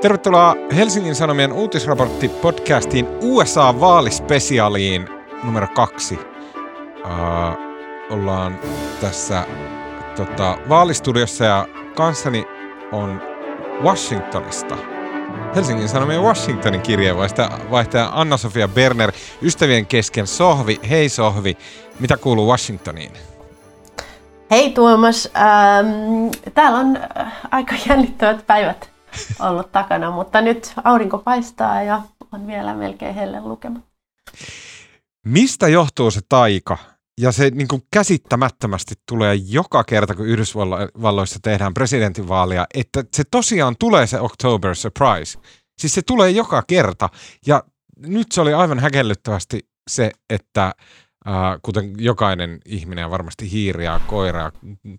Tervetuloa Helsingin Sanomien uutisraportti-podcastiin USA-vaalispesiaaliin numero kaksi. Uh, ollaan tässä tota, vaalistudiossa ja kanssani on Washingtonista Helsingin Sanomien Washingtonin kirjeenvaihtaja Anna-Sofia Berner, ystävien kesken Sohvi. Hei Sohvi, mitä kuuluu Washingtoniin? Hei Tuomas, ähm, täällä on äh, aika jännittävät päivät ollut takana, mutta nyt aurinko paistaa ja on vielä melkein helle lukema. Mistä johtuu se taika? Ja se niin kuin käsittämättömästi tulee joka kerta, kun Yhdysvalloissa tehdään presidentinvaalia, että se tosiaan tulee se October Surprise. Siis se tulee joka kerta. Ja nyt se oli aivan häkellyttävästi se, että kuten jokainen ihminen ja varmasti hiiri ja koira ja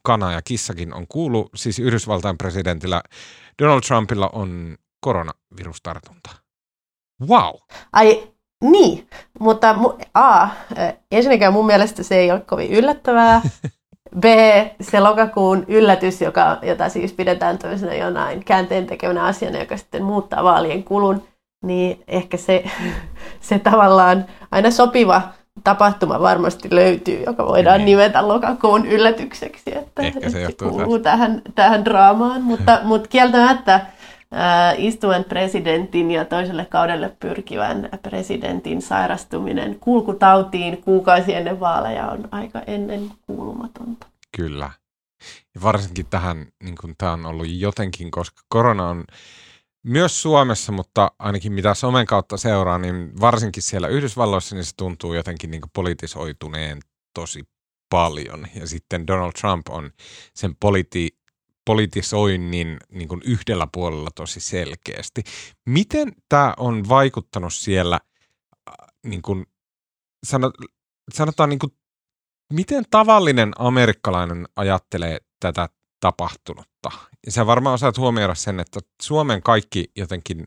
kana ja kissakin on kuullut, siis Yhdysvaltain presidentillä Donald Trumpilla on koronavirustartunta. Wow! Ai niin, mutta mu- A, ensinnäkään mun mielestä se ei ole kovin yllättävää. B, se lokakuun yllätys, joka, jota siis pidetään tämmöisenä jonain käänteen tekevänä asiana, joka sitten muuttaa vaalien kulun, niin ehkä se, se tavallaan aina sopiva tapahtuma varmasti löytyy, joka voidaan niin. nimetä lokakuun yllätykseksi, että, Ehkä se, se kuuluu tähän, tähän draamaan, mutta, mutta kieltämättä äh, istuvan presidentin ja toiselle kaudelle pyrkivän presidentin sairastuminen kulkutautiin kuukausi ennen vaaleja on aika ennen kuulumatonta. Kyllä. Ja varsinkin tähän, niin kuin tämä on ollut jotenkin, koska korona on myös Suomessa, mutta ainakin mitä somen kautta seuraa, niin varsinkin siellä Yhdysvalloissa, niin se tuntuu jotenkin niin politisoituneen tosi paljon. Ja sitten Donald Trump on sen politi- politisoinnin niin kuin yhdellä puolella tosi selkeästi. Miten tämä on vaikuttanut siellä, niin kuin, sanotaan, niin kuin, miten tavallinen amerikkalainen ajattelee tätä tapahtunutta. Ja sä varmaan osaat huomioida sen, että Suomen kaikki jotenkin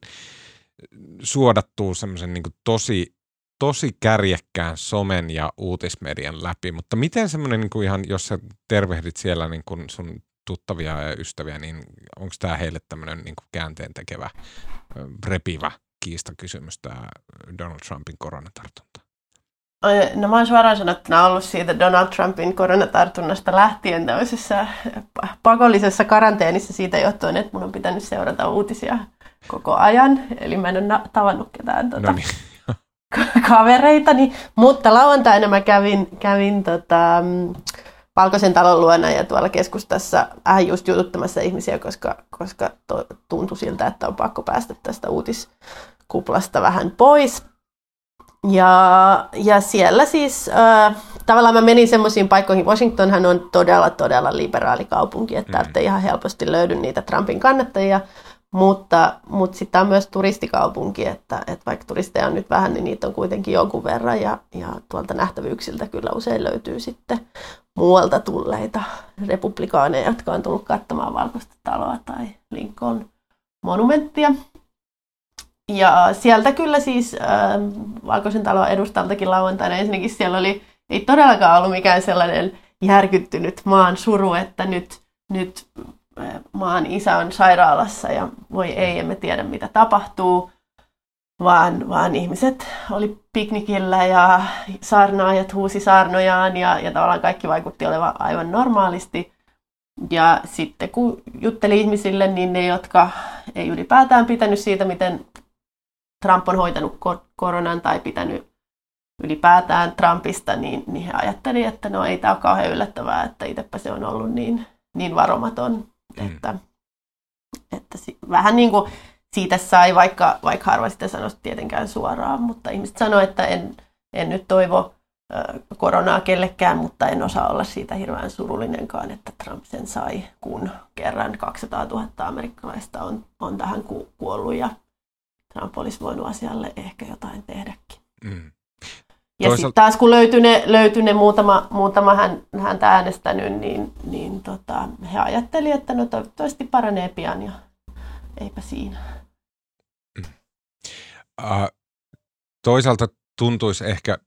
suodattuu semmoisen niin tosi, tosi kärjekkään somen ja uutismedian läpi. Mutta miten semmoinen niin kuin ihan, jos sä tervehdit siellä niin kuin sun tuttavia ja ystäviä, niin onko tämä heille tämmöinen niin käänteen tekevä, repivä kiistakysymys, tämä Donald Trumpin koronatartunta? No mä oon suoraan sanottuna ollut siitä Donald Trumpin koronatartunnasta lähtien tämmöisessä pakollisessa karanteenissa siitä johtuen, että mun on pitänyt seurata uutisia koko ajan. Eli mä en ole tavannut ketään tuota, no niin. kavereitani. Mutta lauantaina mä kävin, kävin tota, Valkoisen talon luona ja tuolla keskustassa vähän just jututtamassa ihmisiä, koska, koska to, tuntui siltä, että on pakko päästä tästä uutiskuplasta vähän pois. Ja, ja siellä siis äh, tavallaan mä menin semmoisiin paikkoihin. Washingtonhan on todella, todella liberaali kaupunki, että täältä mm. ihan helposti löydy niitä Trumpin kannattajia. Mutta, mutta sitten on myös turistikaupunki, että, että vaikka turisteja on nyt vähän, niin niitä on kuitenkin jonkun verran. Ja, ja tuolta nähtävyyksiltä kyllä usein löytyy sitten muualta tulleita republikaaneja, jotka on tullut katsomaan valkoista taloa tai Lincoln monumenttia. Ja sieltä kyllä siis äh, Valkoisen talon edustaltakin lauantaina ensinnäkin siellä oli, ei todellakaan ollut mikään sellainen järkyttynyt maan suru, että nyt, nyt äh, maan isä on sairaalassa ja voi ei, emme tiedä mitä tapahtuu, vaan, vaan ihmiset oli piknikillä ja saarnaajat huusi saarnojaan ja, ja tavallaan kaikki vaikutti olevan aivan normaalisti. Ja sitten kun jutteli ihmisille, niin ne, jotka ei ylipäätään pitänyt siitä, miten Trump on hoitanut koronan tai pitänyt ylipäätään Trumpista, niin, niin he ajattelivat, että no ei tämä ole kauhean yllättävää, että itsepä se on ollut niin, niin varomaton, mm. että, että si, vähän niin kuin siitä sai, vaikka, vaikka harva sitä sanoisi tietenkään suoraan, mutta ihmiset sanoivat, että en, en nyt toivo koronaa kellekään, mutta en osaa olla siitä hirveän surullinenkaan, että Trump sen sai, kun kerran 200 000 amerikkalaista on, on tähän kuollut ja Trump olisi voinut asialle ehkä jotain tehdäkin. Mm. Ja Toisaalta... sitten taas kun löytyi ne, löytyi ne muutama, muutama hän, häntä äänestänyt, niin, niin tota, he ajattelivat, että no toivottavasti paranee pian ja eipä siinä. Mm. Uh, toisaalta tuntuisi ehkä,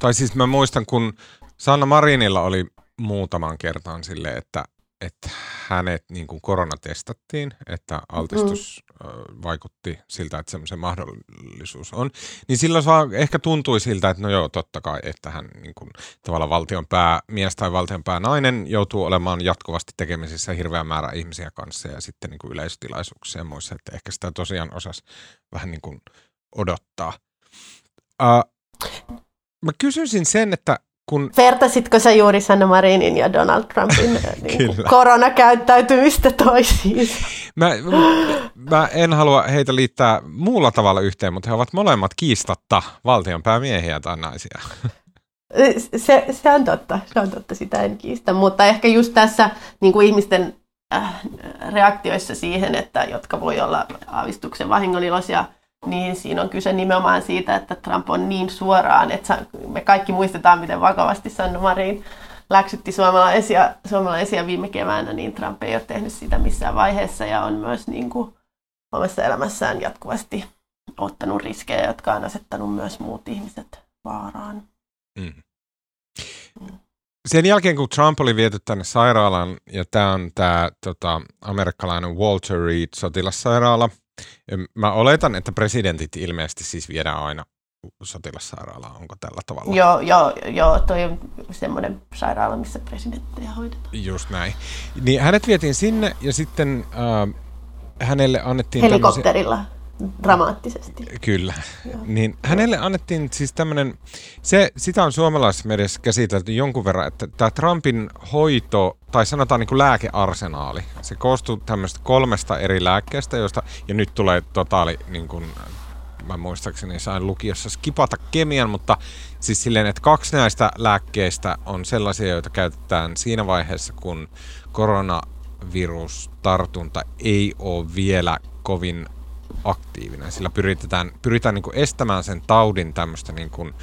tai siis mä muistan, kun Sanna Marinilla oli muutaman kertaan sille, että, että hänet niin kuin koronatestattiin, että altistus, vaikutti siltä, että semmoisen mahdollisuus on, niin silloin vaan ehkä tuntui siltä, että no joo, totta kai, että hän niin kuin, tavallaan valtion päämies tai valtion nainen joutuu olemaan jatkuvasti tekemisissä hirveän määrä ihmisiä kanssa ja sitten niin kuin yleisötilaisuuksia ja muissa, että ehkä sitä tosiaan osas vähän niin kuin odottaa. Uh, mä kysyisin sen, että kun... Vertasitko sä juuri Sanna Marinin ja Donald Trumpin niin koronakäyttäytymistä toisiinsa? Mä, mä en halua heitä liittää muulla tavalla yhteen, mutta he ovat molemmat kiistatta valtionpäämiehiä tai naisia. Se, se on totta, se on totta, sitä en kiistä, mutta ehkä just tässä niin kuin ihmisten äh, reaktioissa siihen, että jotka voi olla aavistuksen vahingoniloisia – niin siinä on kyse nimenomaan siitä, että Trump on niin suoraan, että me kaikki muistetaan, miten vakavasti Sanna Marin läksytti suomalaisia, suomalaisia viime keväänä, niin Trump ei ole tehnyt sitä missään vaiheessa ja on myös niin kuin omassa elämässään jatkuvasti ottanut riskejä, jotka on asettanut myös muut ihmiset vaaraan. Mm. Mm. Sen jälkeen, kun Trump oli viety tänne sairaalaan, ja tämä on tämä tota, amerikkalainen Walter Reed sotilassairaala – Mä oletan, että presidentit ilmeisesti siis viedään aina sotilassairaalaan. Onko tällä tavalla? Joo, joo, joo toi on semmoinen sairaala, missä presidenttejä hoidetaan. Just näin. Niin hänet vietiin sinne ja sitten äh, hänelle annettiin Helikopterilla. Tämmöisiä dramaattisesti. Kyllä. Niin hänelle annettiin siis tämmöinen, se, sitä on suomalaisessa mediassa käsitelty jonkun verran, että tämä Trumpin hoito, tai sanotaan niin kuin lääkearsenaali, se koostuu tämmöistä kolmesta eri lääkkeestä, joista, ja nyt tulee totaali, niin kuin, mä muistaakseni sain lukiossa skipata kemian, mutta siis silleen, että kaksi näistä lääkkeistä on sellaisia, joita käytetään siinä vaiheessa, kun koronavirustartunta ei ole vielä kovin aktiivinen. Sillä pyritään, pyritään niin kuin estämään sen taudin tämmöistä niin kuin,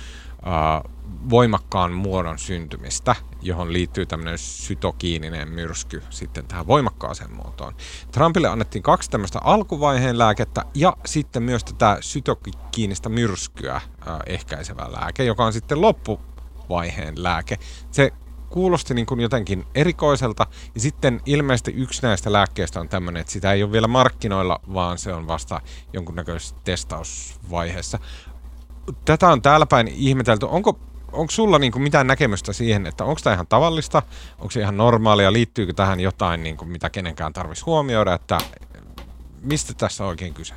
voimakkaan muodon syntymistä, johon liittyy tämmöinen sytokiininen myrsky sitten tähän voimakkaaseen muotoon. Trumpille annettiin kaksi tämmöistä alkuvaiheen lääkettä ja sitten myös tätä sytokiinistä myrskyä ehkäisevä lääke, joka on sitten loppuvaiheen lääke. Se kuulosti niin kuin jotenkin erikoiselta. Ja sitten ilmeisesti yksi näistä lääkkeistä on tämmöinen, että sitä ei ole vielä markkinoilla, vaan se on vasta jonkunnäköisessä testausvaiheessa. Tätä on täällä päin ihmetelty. Onko, onko sulla niin kuin mitään näkemystä siihen, että onko tämä ihan tavallista, onko se ihan normaalia, liittyykö tähän jotain, niin kuin mitä kenenkään tarvitsisi huomioida, että mistä tässä on oikein kyse?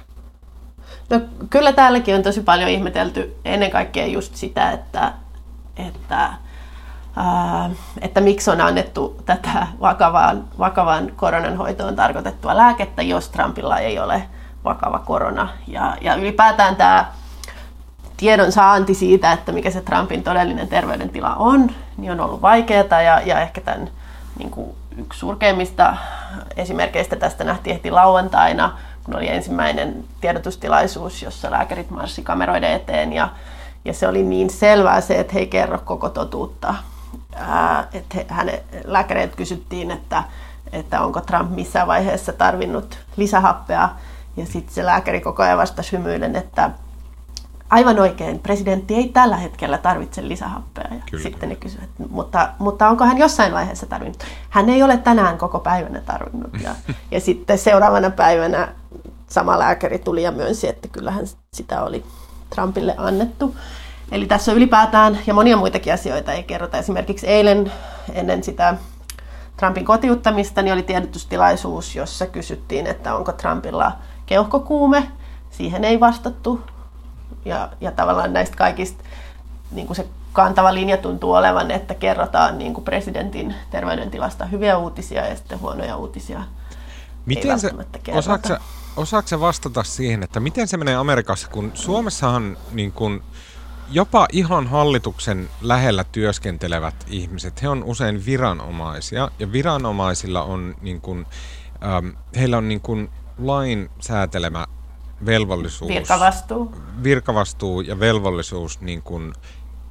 No, kyllä täälläkin on tosi paljon ihmetelty ennen kaikkea just sitä, että, että että miksi on annettu tätä vakavaan, vakavaan koronan hoitoon tarkoitettua lääkettä, jos Trumpilla ei ole vakava korona. Ja, ja ylipäätään tämä tiedon saanti siitä, että mikä se Trumpin todellinen terveydentila on, niin on ollut vaikeaa ja, ja ehkä tämän niin kuin yksi surkeimmista esimerkkeistä tästä nähtiin heti lauantaina, kun oli ensimmäinen tiedotustilaisuus, jossa lääkärit marssi kameroiden eteen. Ja, ja se oli niin selvää se, että he ei kerro koko totuutta. Että hänen lääkäreiltä kysyttiin, että, että onko Trump missään vaiheessa tarvinnut lisähappea. Ja sitten se lääkäri koko ajan vastasi hymyillen, että aivan oikein, presidentti ei tällä hetkellä tarvitse lisähappea. Ja Kyllä. sitten ne kysyivät, mutta, mutta onko hän jossain vaiheessa tarvinnut? Hän ei ole tänään koko päivänä tarvinnut. Ja, ja sitten seuraavana päivänä sama lääkäri tuli ja myönsi, että kyllähän sitä oli Trumpille annettu. Eli tässä on ylipäätään ja monia muitakin asioita ei kerrota. Esimerkiksi eilen ennen sitä Trumpin kotiuttamista niin oli tiedotustilaisuus, jossa kysyttiin, että onko Trumpilla keuhkokuume. Siihen ei vastattu. Ja, ja tavallaan näistä kaikista niin kuin se kantava linja tuntuu olevan, että kerrotaan niin kuin presidentin terveydentilasta hyviä uutisia ja sitten huonoja uutisia. Miten se, osaatko, osaatko vastata siihen, että miten se menee Amerikassa, kun Suomessahan niin kuin jopa ihan hallituksen lähellä työskentelevät ihmiset, he on usein viranomaisia ja viranomaisilla on niin kuin, ähm, heillä on niin kuin lain säätelemä velvollisuus. Virkavastuu. Virkavastuu ja velvollisuus niin kuin,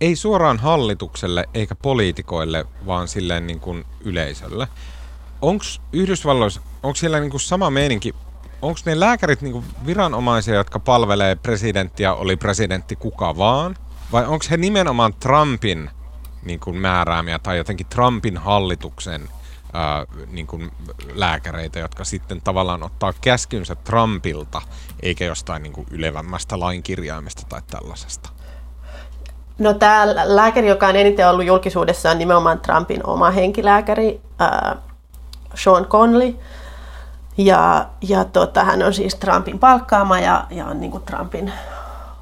ei suoraan hallitukselle eikä poliitikoille, vaan silleen niin kuin yleisölle. Onko Yhdysvalloissa, onko siellä niin kuin sama meininki onko ne lääkärit niinku viranomaisia, jotka palvelee presidenttiä, oli presidentti kuka vaan? Vai onko he nimenomaan Trumpin niin kuin määräämiä tai jotenkin Trumpin hallituksen ää, niin kuin lääkäreitä, jotka sitten tavallaan ottaa käskynsä Trumpilta, eikä jostain niin kuin ylevämmästä lainkirjaimesta tai tällaisesta? No tämä lääkäri, joka on eniten ollut julkisuudessa, on nimenomaan Trumpin oma henkilääkäri, ää, Sean Conley. Ja, ja tota, hän on siis Trumpin palkkaama ja, ja on niin kuin Trumpin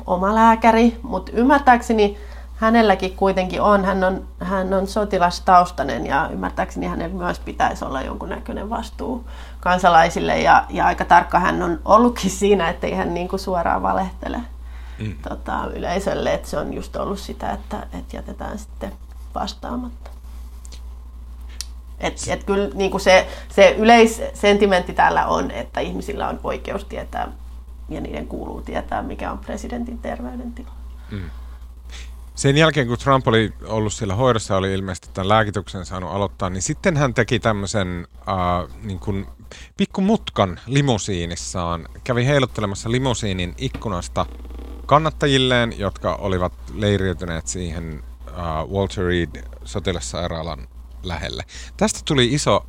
oma lääkäri, mutta ymmärtääkseni hänelläkin kuitenkin on, hän on, hän on sotilastaustainen ja ymmärtääkseni hänellä myös pitäisi olla jonkunnäköinen vastuu kansalaisille ja, ja aika tarkka hän on ollutkin siinä, ettei hän niin kuin suoraan valehtele mm. tota, yleisölle, että se on just ollut sitä, että, että jätetään sitten vastaamatta. Et, et kyllä niin kuin se, se yleissentimentti täällä on, että ihmisillä on oikeus tietää ja niiden kuuluu tietää, mikä on presidentin terveydentila. Mm. Sen jälkeen, kun Trump oli ollut siellä hoidossa, oli ilmeisesti tämän lääkityksen saanut aloittaa, niin sitten hän teki tämmöisen äh, niin kuin pikkumutkan limusiinissaan. Kävi heiluttelemassa limusiinin ikkunasta kannattajilleen, jotka olivat leiriytyneet siihen äh, Walter Reed sotilassairaalan lähelle. Tästä tuli iso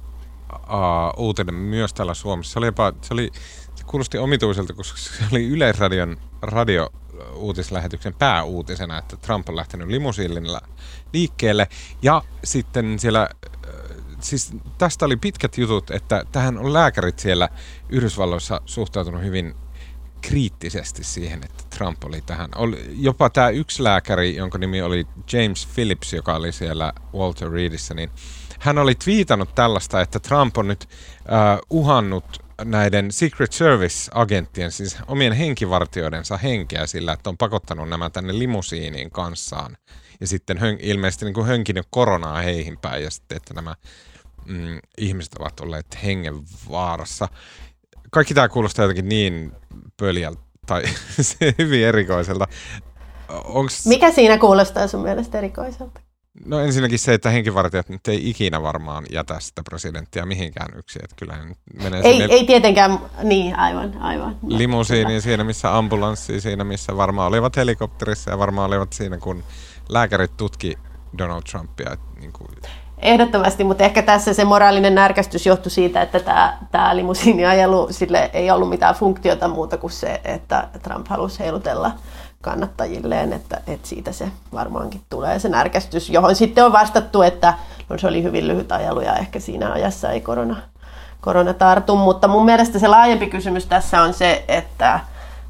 uh, uutinen myös täällä Suomessa. Se oli, jopa, se oli se kuulosti omituiselta, koska se oli Yleisradion radio uutislähetyksen pääuutisena, että Trump on lähtenyt limusiinilla liikkeelle. Ja sitten siellä, siis tästä oli pitkät jutut, että tähän on lääkärit siellä Yhdysvalloissa suhtautunut hyvin kriittisesti siihen, että Trump oli tähän. Oli jopa tämä yksi lääkäri, jonka nimi oli James Phillips, joka oli siellä Walter Reedissä, niin hän oli twiitannut tällaista, että Trump on nyt uh, uhannut näiden Secret Service-agenttien, siis omien henkivartioidensa henkeä sillä, että on pakottanut nämä tänne limusiiniin kanssaan. Ja sitten hön, ilmeisesti niin kuin hönkinyt koronaa heihin päin ja sitten, että nämä mm, ihmiset ovat olleet hengenvaarassa. Kaikki tämä kuulostaa jotenkin niin pöljältä tai hyvin erikoiselta. Onks... Mikä siinä kuulostaa sun mielestä erikoiselta? No ensinnäkin se, että henkivartijat nyt ei ikinä varmaan jätä sitä presidenttiä mihinkään yksin. Että kyllähän menee ei, sinne ei tietenkään, niin aivan, aivan. Limusiiniin siinä, missä ambulanssi, siinä missä varmaan olivat helikopterissa ja varmaan olivat siinä, kun lääkärit tutki Donald Trumpia. Että niin kuin... Ehdottomasti, mutta ehkä tässä se moraalinen närkästys johtui siitä, että tämä, tämä limusiiniajelu, sille ei ollut mitään funktiota muuta kuin se, että Trump halusi heilutella kannattajilleen, että, että siitä se varmaankin tulee se närkästys, johon sitten on vastattu, että no, se oli hyvin lyhyt ajelu ja ehkä siinä ajassa ei korona, korona tartu, mutta mun mielestä se laajempi kysymys tässä on se, että,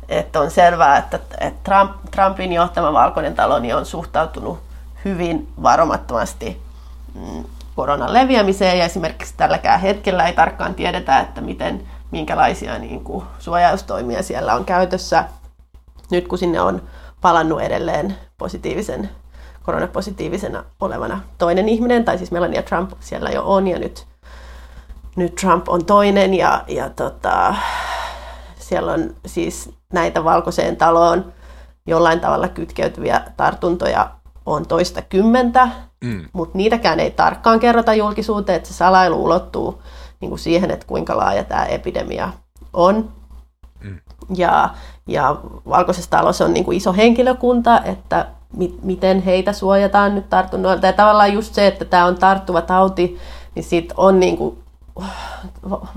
että on selvää, että, että Trump, Trumpin johtama valkoinen talo niin on suhtautunut hyvin varomattomasti mm, koronan leviämiseen. Ja esimerkiksi tälläkään hetkellä ei tarkkaan tiedetä, että miten, minkälaisia niin kuin, suojaustoimia siellä on käytössä – nyt kun sinne on palannut edelleen positiivisen, koronapositiivisena olevana toinen ihminen, tai siis Melania Trump siellä jo on, ja nyt, nyt Trump on toinen, ja, ja tota, siellä on siis näitä valkoiseen taloon jollain tavalla kytkeytyviä tartuntoja on toista kymmentä, mm. mutta niitäkään ei tarkkaan kerrota julkisuuteen, että se salailu ulottuu niin kuin siihen, että kuinka laaja tämä epidemia on. Ja, ja Valkoisessa talossa on niin kuin iso henkilökunta, että mi- miten heitä suojataan nyt tartunnoilta. Ja tavallaan just se, että tämä on tarttuva tauti, niin siitä on niin kuin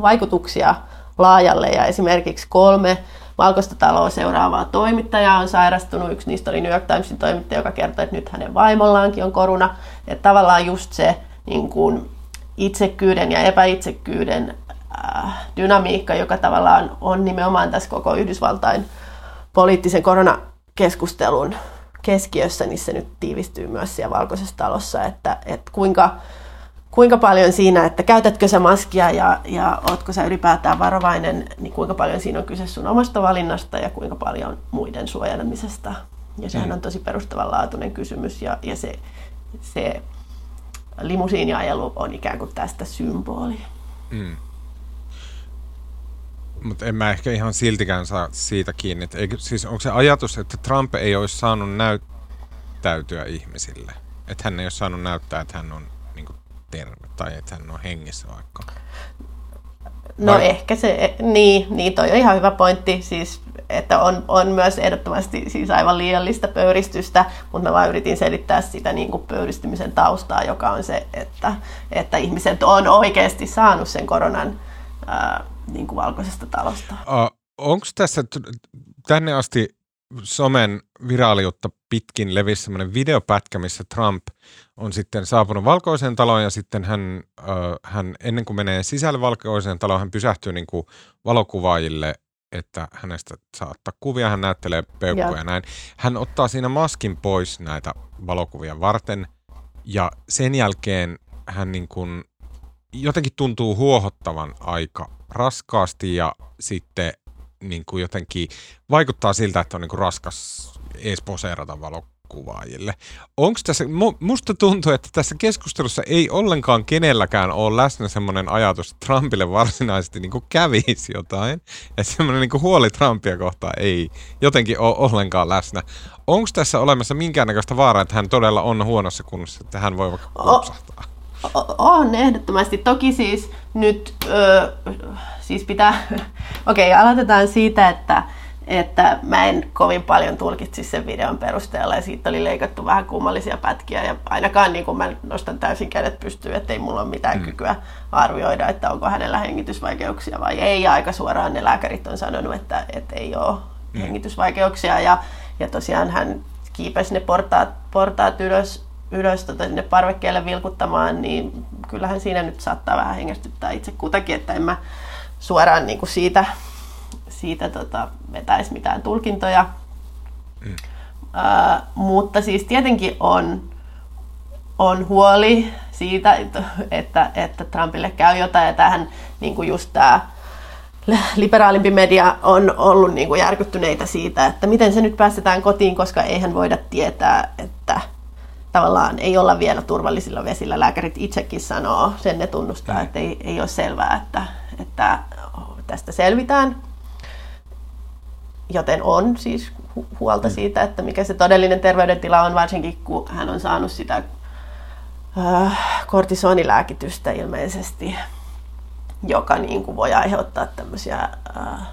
vaikutuksia laajalle. Ja esimerkiksi kolme Valkoista taloa seuraavaa toimittajaa on sairastunut. Yksi niistä oli New York Timesin toimittaja, joka kertoi, että nyt hänen vaimollaankin on korona. Että tavallaan just se niin kuin itsekyyden ja epäitsekyyden Äh, dynamiikka, joka tavallaan on nimenomaan tässä koko Yhdysvaltain poliittisen koronakeskustelun keskiössä, niin se nyt tiivistyy myös siellä valkoisessa talossa, että, että kuinka, kuinka paljon siinä, että käytätkö sä maskia ja, ja ootko sä ylipäätään varovainen, niin kuinka paljon siinä on kyse sun omasta valinnasta ja kuinka paljon muiden suojelemisesta. Ja sehän mm. on tosi perustavanlaatuinen kysymys ja, ja se, se limusiiniajelu on ikään kuin tästä symboli. Mm. Mutta en mä ehkä ihan siltikään saa siitä kiinni. Että eikö, siis onko se ajatus, että Trump ei olisi saanut näyttäytyä ihmisille? Että hän ei ole saanut näyttää, että hän on niin kuin, terve tai että hän on hengissä vaikka? No Vai? ehkä se, niin, niin toi on ihan hyvä pointti. Siis että on, on myös ehdottomasti siis aivan liiallista pöyristystä, mutta mä vaan yritin selittää sitä niin kuin pöyristymisen taustaa, joka on se, että, että ihmiset on oikeasti saanut sen koronan ää, niin kuin valkoisesta talosta. Uh, Onko tässä tänne asti somen viraaliutta pitkin levisi semmoinen videopätkä, missä Trump on sitten saapunut valkoiseen taloon ja sitten hän, äh, hän ennen kuin menee sisälle valkoiseen taloon, hän pysähtyy niin kuin valokuvaajille, että hänestä saa ottaa kuvia, hän näyttelee peukkuja ja näin. Hän ottaa siinä maskin pois näitä valokuvia varten ja sen jälkeen hän niin kuin jotenkin tuntuu huohottavan aika raskaasti ja sitten niin kuin jotenkin vaikuttaa siltä, että on niin kuin raskas ees poseerata valokuvaajille. Onko tässä, musta tuntuu, että tässä keskustelussa ei ollenkaan kenelläkään ole läsnä semmoinen ajatus, että Trumpille varsinaisesti niin kuin kävisi jotain. Että semmoinen niin kuin huoli Trumpia kohtaan ei jotenkin ole ollenkaan läsnä. Onko tässä olemassa minkäännäköistä vaaraa, että hän todella on huonossa kunnossa, että hän voi vaikka kupsahtaa? On ehdottomasti. Toki siis nyt, ö, siis pitää, okei, okay, aloitetaan siitä, että, että mä en kovin paljon tulkitsi sen videon perusteella ja siitä oli leikattu vähän kummallisia pätkiä ja ainakaan niin kuin mä nostan täysin kädet pystyyn, ettei mulla ole mitään mm. kykyä arvioida, että onko hänellä hengitysvaikeuksia vai ei. Ja aika suoraan ne lääkärit on sanonut, että, että ei ole mm. hengitysvaikeuksia ja, ja tosiaan hän kiipesi ne portaat, portaat ylös ylös tota, sinne parvekkeelle vilkuttamaan, niin kyllähän siinä nyt saattaa vähän hengästyttää itse kutakin, että en mä suoraan niin kuin siitä, siitä tota, vetäisi mitään tulkintoja. Mm. Uh, mutta siis tietenkin on, on huoli siitä, että, että, että Trumpille käy jotain, ja tähän niin kuin just tämä liberaalimpi media on ollut niin kuin järkyttyneitä siitä, että miten se nyt päästetään kotiin, koska eihän voida tietää, että tavallaan ei olla vielä turvallisilla vesillä. Lääkärit itsekin sanoo, sen ne tunnustaa, että ei, ei ole selvää, että, että tästä selvitään. Joten on siis huolta mm. siitä, että mikä se todellinen terveydentila on, varsinkin kun hän on saanut sitä äh, kortisonilääkitystä ilmeisesti, joka niin kuin voi aiheuttaa tämmöisiä äh,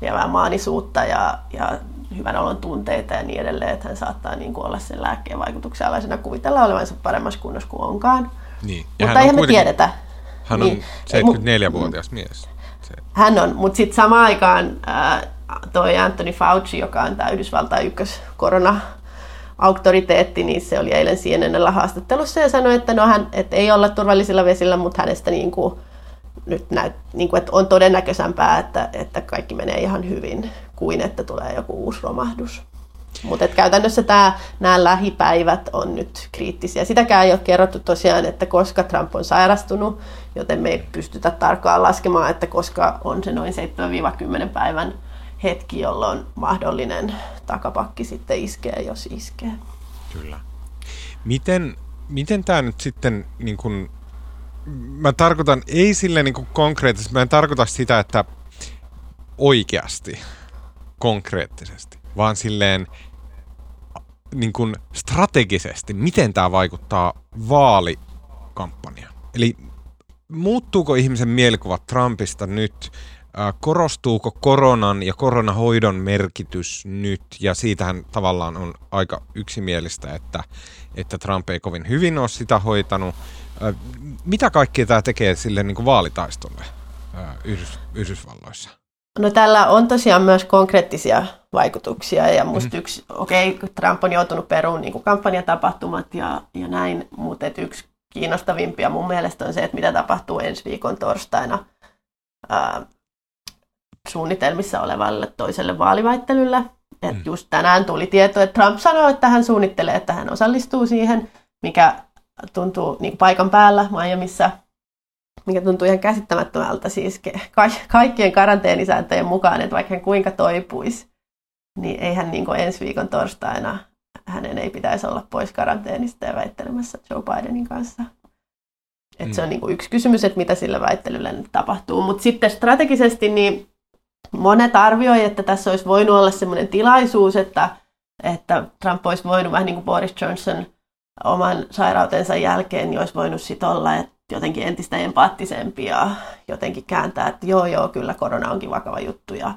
lievää maanisuutta ja, ja hyvän olon tunteita ja niin edelleen, että hän saattaa niin kuin olla sen lääkkeen vaikutuksen alaisena kuvitella olevansa paremmassa kunnossa kuin onkaan. Niin. Ja mutta eihän me tiedetä. Hän on niin, 74-vuotias mies. Se. Hän on, mutta sitten samaan aikaan äh, toi Anthony Fauci, joka on tämä Yhdysvaltain ykkös korona auktoriteetti, niin se oli eilen CNNllä haastattelussa ja sanoi, että no hän, et ei olla turvallisilla vesillä, mutta hänestä niin kuin nyt näyt, niin kuin, että on todennäköisempää, että, että kaikki menee ihan hyvin, kuin että tulee joku uusi romahdus. Mutta käytännössä tää, nämä lähipäivät on nyt kriittisiä. Sitäkään ei ole kerrottu tosiaan, että koska Trump on sairastunut, joten me ei pystytä tarkkaan laskemaan, että koska on se noin 7-10 päivän hetki, jolloin mahdollinen takapakki sitten iskee, jos iskee. Kyllä. Miten, miten tämä nyt sitten niin kun mä tarkoitan, ei sille niin konkreettisesti, mä en tarkoita sitä, että oikeasti, konkreettisesti, vaan silleen niin kuin strategisesti, miten tämä vaikuttaa vaalikampanjaan. Eli muuttuuko ihmisen mielikuva Trumpista nyt, korostuuko koronan ja koronahoidon merkitys nyt, ja siitähän tavallaan on aika yksimielistä, että, että Trump ei kovin hyvin ole sitä hoitanut, mitä kaikkea tämä tekee sille niin kuin vaalitaistolle Yhdys, Yhdysvalloissa? No tällä on tosiaan myös konkreettisia vaikutuksia ja musta mm. yksi, okei, okay, Trump on joutunut peruun niin kampanjatapahtumat ja, ja näin, mutta yksi kiinnostavimpia mun mielestä on se, että mitä tapahtuu ensi viikon torstaina ää, suunnitelmissa olevalle toiselle vaaliväittelylle. Et mm. Just tänään tuli tieto, että Trump sanoi, että hän suunnittelee, että hän osallistuu siihen, mikä tuntuu niin paikan päällä Miamiissa, mikä tuntuu ihan käsittämättömältä siis ka- kaikkien karanteenisääntöjen mukaan, että vaikka hän kuinka toipuisi, niin eihän niin ensi viikon torstaina hänen ei pitäisi olla pois karanteenista ja väittelemässä Joe Bidenin kanssa. Et se on mm. niin yksi kysymys, että mitä sillä väittelyllä nyt tapahtuu. Mutta sitten strategisesti niin monet arvioivat, että tässä olisi voinut olla sellainen tilaisuus, että, että Trump olisi voinut vähän niin kuin Boris Johnson – oman sairautensa jälkeen, niin olisi voinut sitten olla että jotenkin entistä empaattisempi ja jotenkin kääntää, että joo joo, kyllä korona onkin vakava juttu ja,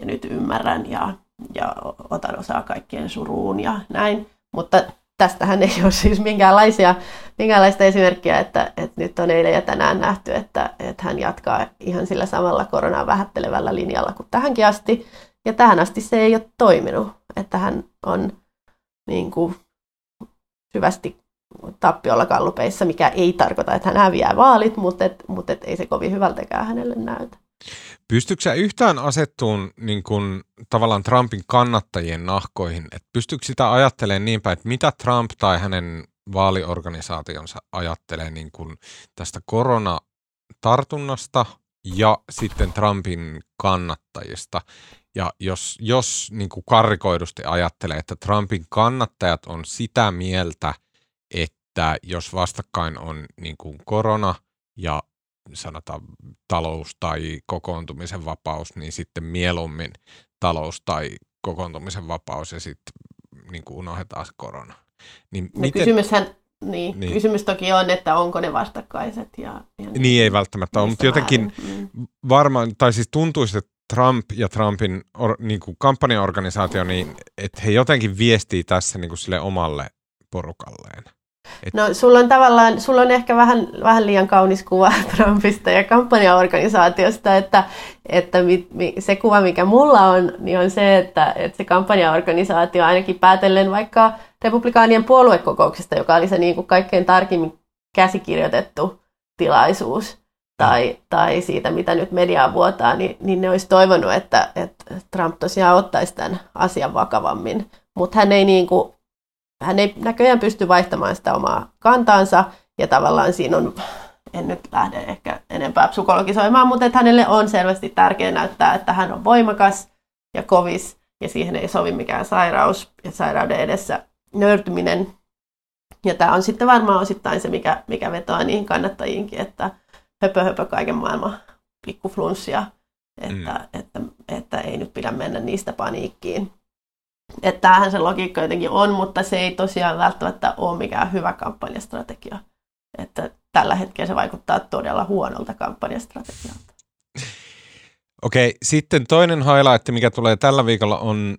ja nyt ymmärrän ja, ja otan osaa kaikkien suruun ja näin. Mutta tästähän ei ole siis minkäänlaisia, minkäänlaista esimerkkiä, että, että nyt on eilen ja tänään nähty, että, että hän jatkaa ihan sillä samalla koronaa vähättelevällä linjalla kuin tähänkin asti. Ja tähän asti se ei ole toiminut, että hän on niin kuin, syvästi tappiolla kallupeissa, mikä ei tarkoita, että hän häviää vaalit, mutta, et, mutta et ei se kovin hyvältäkään hänelle näytä. Pystyykö sä yhtään asettuun niin kun, tavallaan Trumpin kannattajien nahkoihin? Et pystyykö sitä ajattelemaan niin päin, että mitä Trump tai hänen vaaliorganisaationsa ajattelee niin kun tästä koronatartunnasta ja sitten Trumpin kannattajista? Ja jos, jos niin kuin karrikoidusti ajattelee, että Trumpin kannattajat on sitä mieltä, että jos vastakkain on niin kuin korona ja sanotaan talous tai kokoontumisen vapaus, niin sitten mieluummin talous tai kokoontumisen vapaus ja sitten niin kuin unohdetaan se korona. Niin no miten... kysymyshän, niin, niin. Kysymys toki on, että onko ne vastakkaiset. Ja, ja niin ei välttämättä ole, mutta jotenkin mm. varmaan, tai siis tuntuisi, että Trump ja Trumpin or, niin kuin kampanjaorganisaatio, niin että he jotenkin viestii tässä niin kuin sille omalle porukalleen. Et... No sulla on tavallaan, sulla on ehkä vähän, vähän liian kaunis kuva Trumpista ja kampanjaorganisaatiosta, että, että mi, mi, se kuva, mikä mulla on, niin on se, että, että se kampanjaorganisaatio ainakin päätellen vaikka republikaanien puoluekokouksesta, joka oli se niin kuin kaikkein tarkimmin käsikirjoitettu tilaisuus, tai, tai siitä, mitä nyt mediaa vuotaa, niin, niin ne olisi toivonut, että, että Trump tosiaan ottaisi tämän asian vakavammin. Mutta hän ei niin kuin, hän ei näköjään pysty vaihtamaan sitä omaa kantaansa, ja tavallaan siinä on, en nyt lähde ehkä enempää psykologisoimaan, mutta että hänelle on selvästi tärkeää näyttää, että hän on voimakas ja kovis, ja siihen ei sovi mikään sairaus, ja sairauden edessä nöyrtyminen. Ja tämä on sitten varmaan osittain se, mikä, mikä vetoaa niihin kannattajiinkin, että höpö, höpö kaiken maailman pikkuflunssia, että, mm. että, että, että ei nyt pidä mennä niistä paniikkiin. Että tämähän se logiikka jotenkin on, mutta se ei tosiaan välttämättä ole mikään hyvä kampanjastrategia. Että tällä hetkellä se vaikuttaa todella huonolta kampanjastrategialta. Okei, sitten toinen highlight, mikä tulee tällä viikolla, on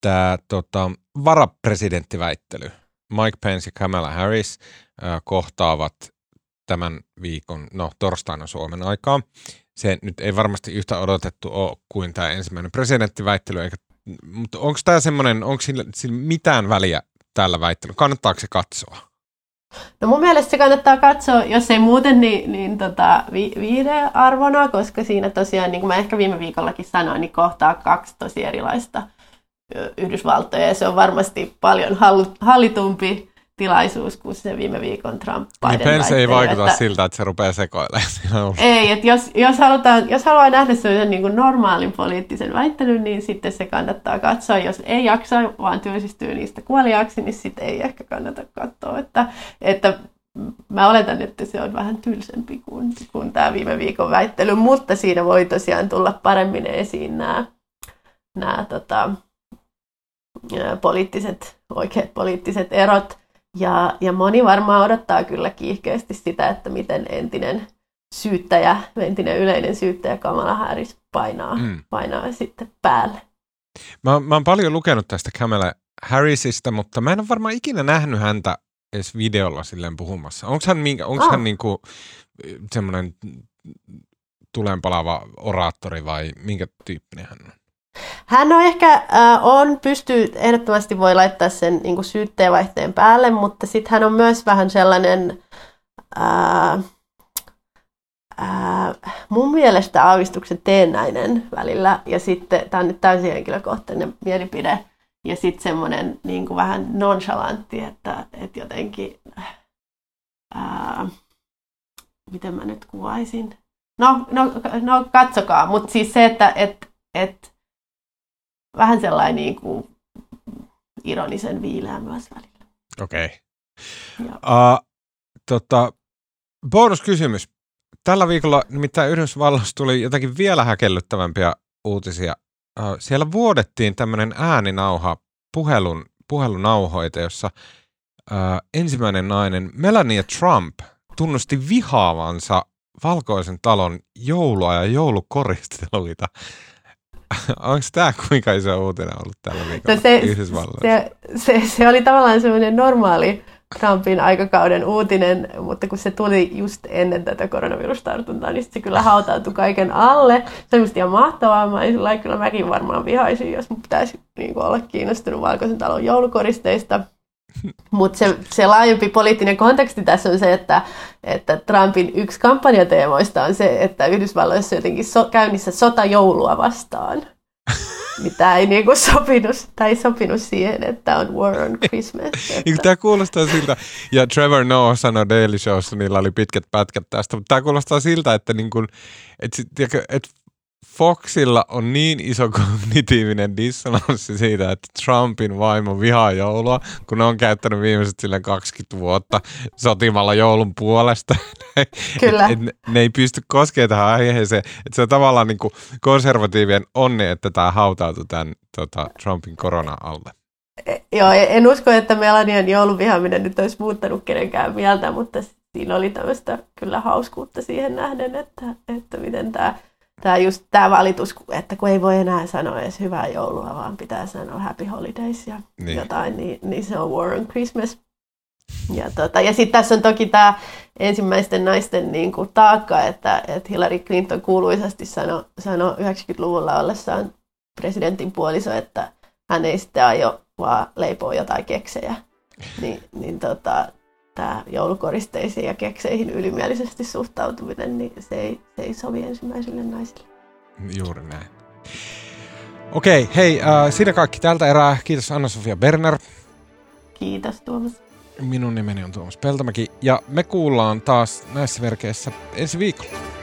tämä tota, varapresidenttiväittely. Mike Pence ja Kamala Harris äh, kohtaavat tämän viikon, no torstaina Suomen aikaa. Se nyt ei varmasti yhtä odotettu ole kuin tämä ensimmäinen presidenttiväittely, eikä mutta onko tämä semmoinen, onko sillä, sillä mitään väliä tällä väittelyllä? Kannattaako se katsoa? No mun mielestä se kannattaa katsoa, jos ei muuten, niin, niin tota, vi- viidearvona, koska siinä tosiaan, niin kuin mä ehkä viime viikollakin sanoin, niin kohtaa kaksi tosi erilaista Yhdysvaltoja, ja se on varmasti paljon hallitumpi tilaisuus kuin se viime viikon Trump Biden niin Pence ei vaikuta että, siltä, että se rupeaa sekoilemaan. Ei, että jos, jos, halutaan, jos haluaa nähdä sellaisen niin kuin normaalin poliittisen väittelyn, niin sitten se kannattaa katsoa. Jos ei jaksa, vaan työllistyy niistä kuoliaksi, niin sitten ei ehkä kannata katsoa. Että, että mä oletan, että se on vähän tylsempi kuin, kuin tämä viime viikon väittely, mutta siinä voi tosiaan tulla paremmin esiin nämä, nämä tota, poliittiset, oikeat poliittiset erot. Ja, ja moni varmaan odottaa kyllä kiihkeästi sitä, että miten entinen syyttäjä, entinen yleinen syyttäjä Kamala Harris painaa, mm. painaa sitten päälle. Mä, mä oon paljon lukenut tästä Kamala Harrisista, mutta mä en ole varmaan ikinä nähnyt häntä edes videolla silleen puhumassa. Onko hän, minkä, onko oh. hän niinku semmoinen tulenpalava oraattori vai minkä tyyppinen hän on? Hän on ehkä, äh, on, pystyy, ehdottomasti voi laittaa sen niin kuin syytteenvaihteen päälle, mutta sitten hän on myös vähän sellainen, äh, äh, mun mielestä aavistuksen teennäinen välillä, ja sitten, tämä on nyt täysin henkilökohtainen mielipide, ja sitten semmoinen niin kuin vähän nonchalantti, että, että jotenkin, äh, miten mä nyt kuvaisin, no, no, no katsokaa, mutta siis se, että et, et, vähän sellainen niin kuin ironisen viileä myös välillä. Okei. Okay. Uh, tota, bonuskysymys. Tällä viikolla nimittäin Yhdysvalloissa tuli jotakin vielä häkellyttävämpiä uutisia. Uh, siellä vuodettiin tämmöinen ääninauha puhelun, puhelunauhoita, jossa uh, ensimmäinen nainen Melania Trump tunnusti vihaavansa valkoisen talon joulua ja joulukoristeluita onko tämä kuinka iso uutinen ollut tällä viikolla no se, Yhdysvalloissa? Se, se, se, oli tavallaan semmoinen normaali Trumpin aikakauden uutinen, mutta kun se tuli just ennen tätä koronavirustartuntaa, niin se kyllä hautautui kaiken alle. Se oli ihan mahtavaa. Mä sillä kyllä mäkin varmaan vihaisin, jos mun pitäisi niin olla kiinnostunut Valkoisen talon joulukoristeista. Mutta se, se laajempi poliittinen konteksti tässä on se, että, että Trumpin yksi kampanjateemoista on se, että Yhdysvalloissa on jotenkin so, käynnissä sota joulua vastaan. Mitä ei niinku sopinut, tai sopinut siihen, että on War on Christmas. Että... Tämä kuulostaa siltä, ja Trevor Noah sanoi Daily Showssa, niillä oli pitkät pätkät tästä, mutta tämä kuulostaa siltä, että, niinku, että, että Foxilla on niin iso kognitiivinen dissonanssi siitä, että Trumpin vaimo vihaa joulua, kun ne on käyttänyt viimeiset sille 20 vuotta sotimalla joulun puolesta. Kyllä. Et, et, ne ei pysty koskemaan tähän aiheeseen. Että se on tavallaan niin kuin konservatiivien onni, että tämä hautautui tämän tota, Trumpin korona alle. E, joo, en usko, että Melanian jouluvihaaminen nyt olisi muuttanut kenenkään mieltä, mutta siinä oli tämmöistä kyllä hauskuutta siihen nähden, että, että miten tämä tämä just tämä valitus, että kun ei voi enää sanoa edes hyvää joulua, vaan pitää sanoa happy holidays ja niin. jotain, niin, niin se on War on Christmas. Ja, tota, ja sitten tässä on toki tämä ensimmäisten naisten niin kuin, taakka, että, että Hillary Clinton kuuluisasti sanoi sano 90-luvulla ollessaan presidentin puoliso, että hän ei sitten aio vaan leipoa jotain keksejä. Niin, niin tota, tämä joulukoristeisiin ja kekseihin ylimielisesti suhtautuminen, niin se ei, se ei sovi ensimmäisille naisille. Juuri näin. Okei, hei, äh, siinä kaikki tältä erää. Kiitos Anna-Sofia Berner. Kiitos Tuomas. Minun nimeni on Tuomas Peltomäki ja me kuullaan taas näissä verkeissä ensi viikolla.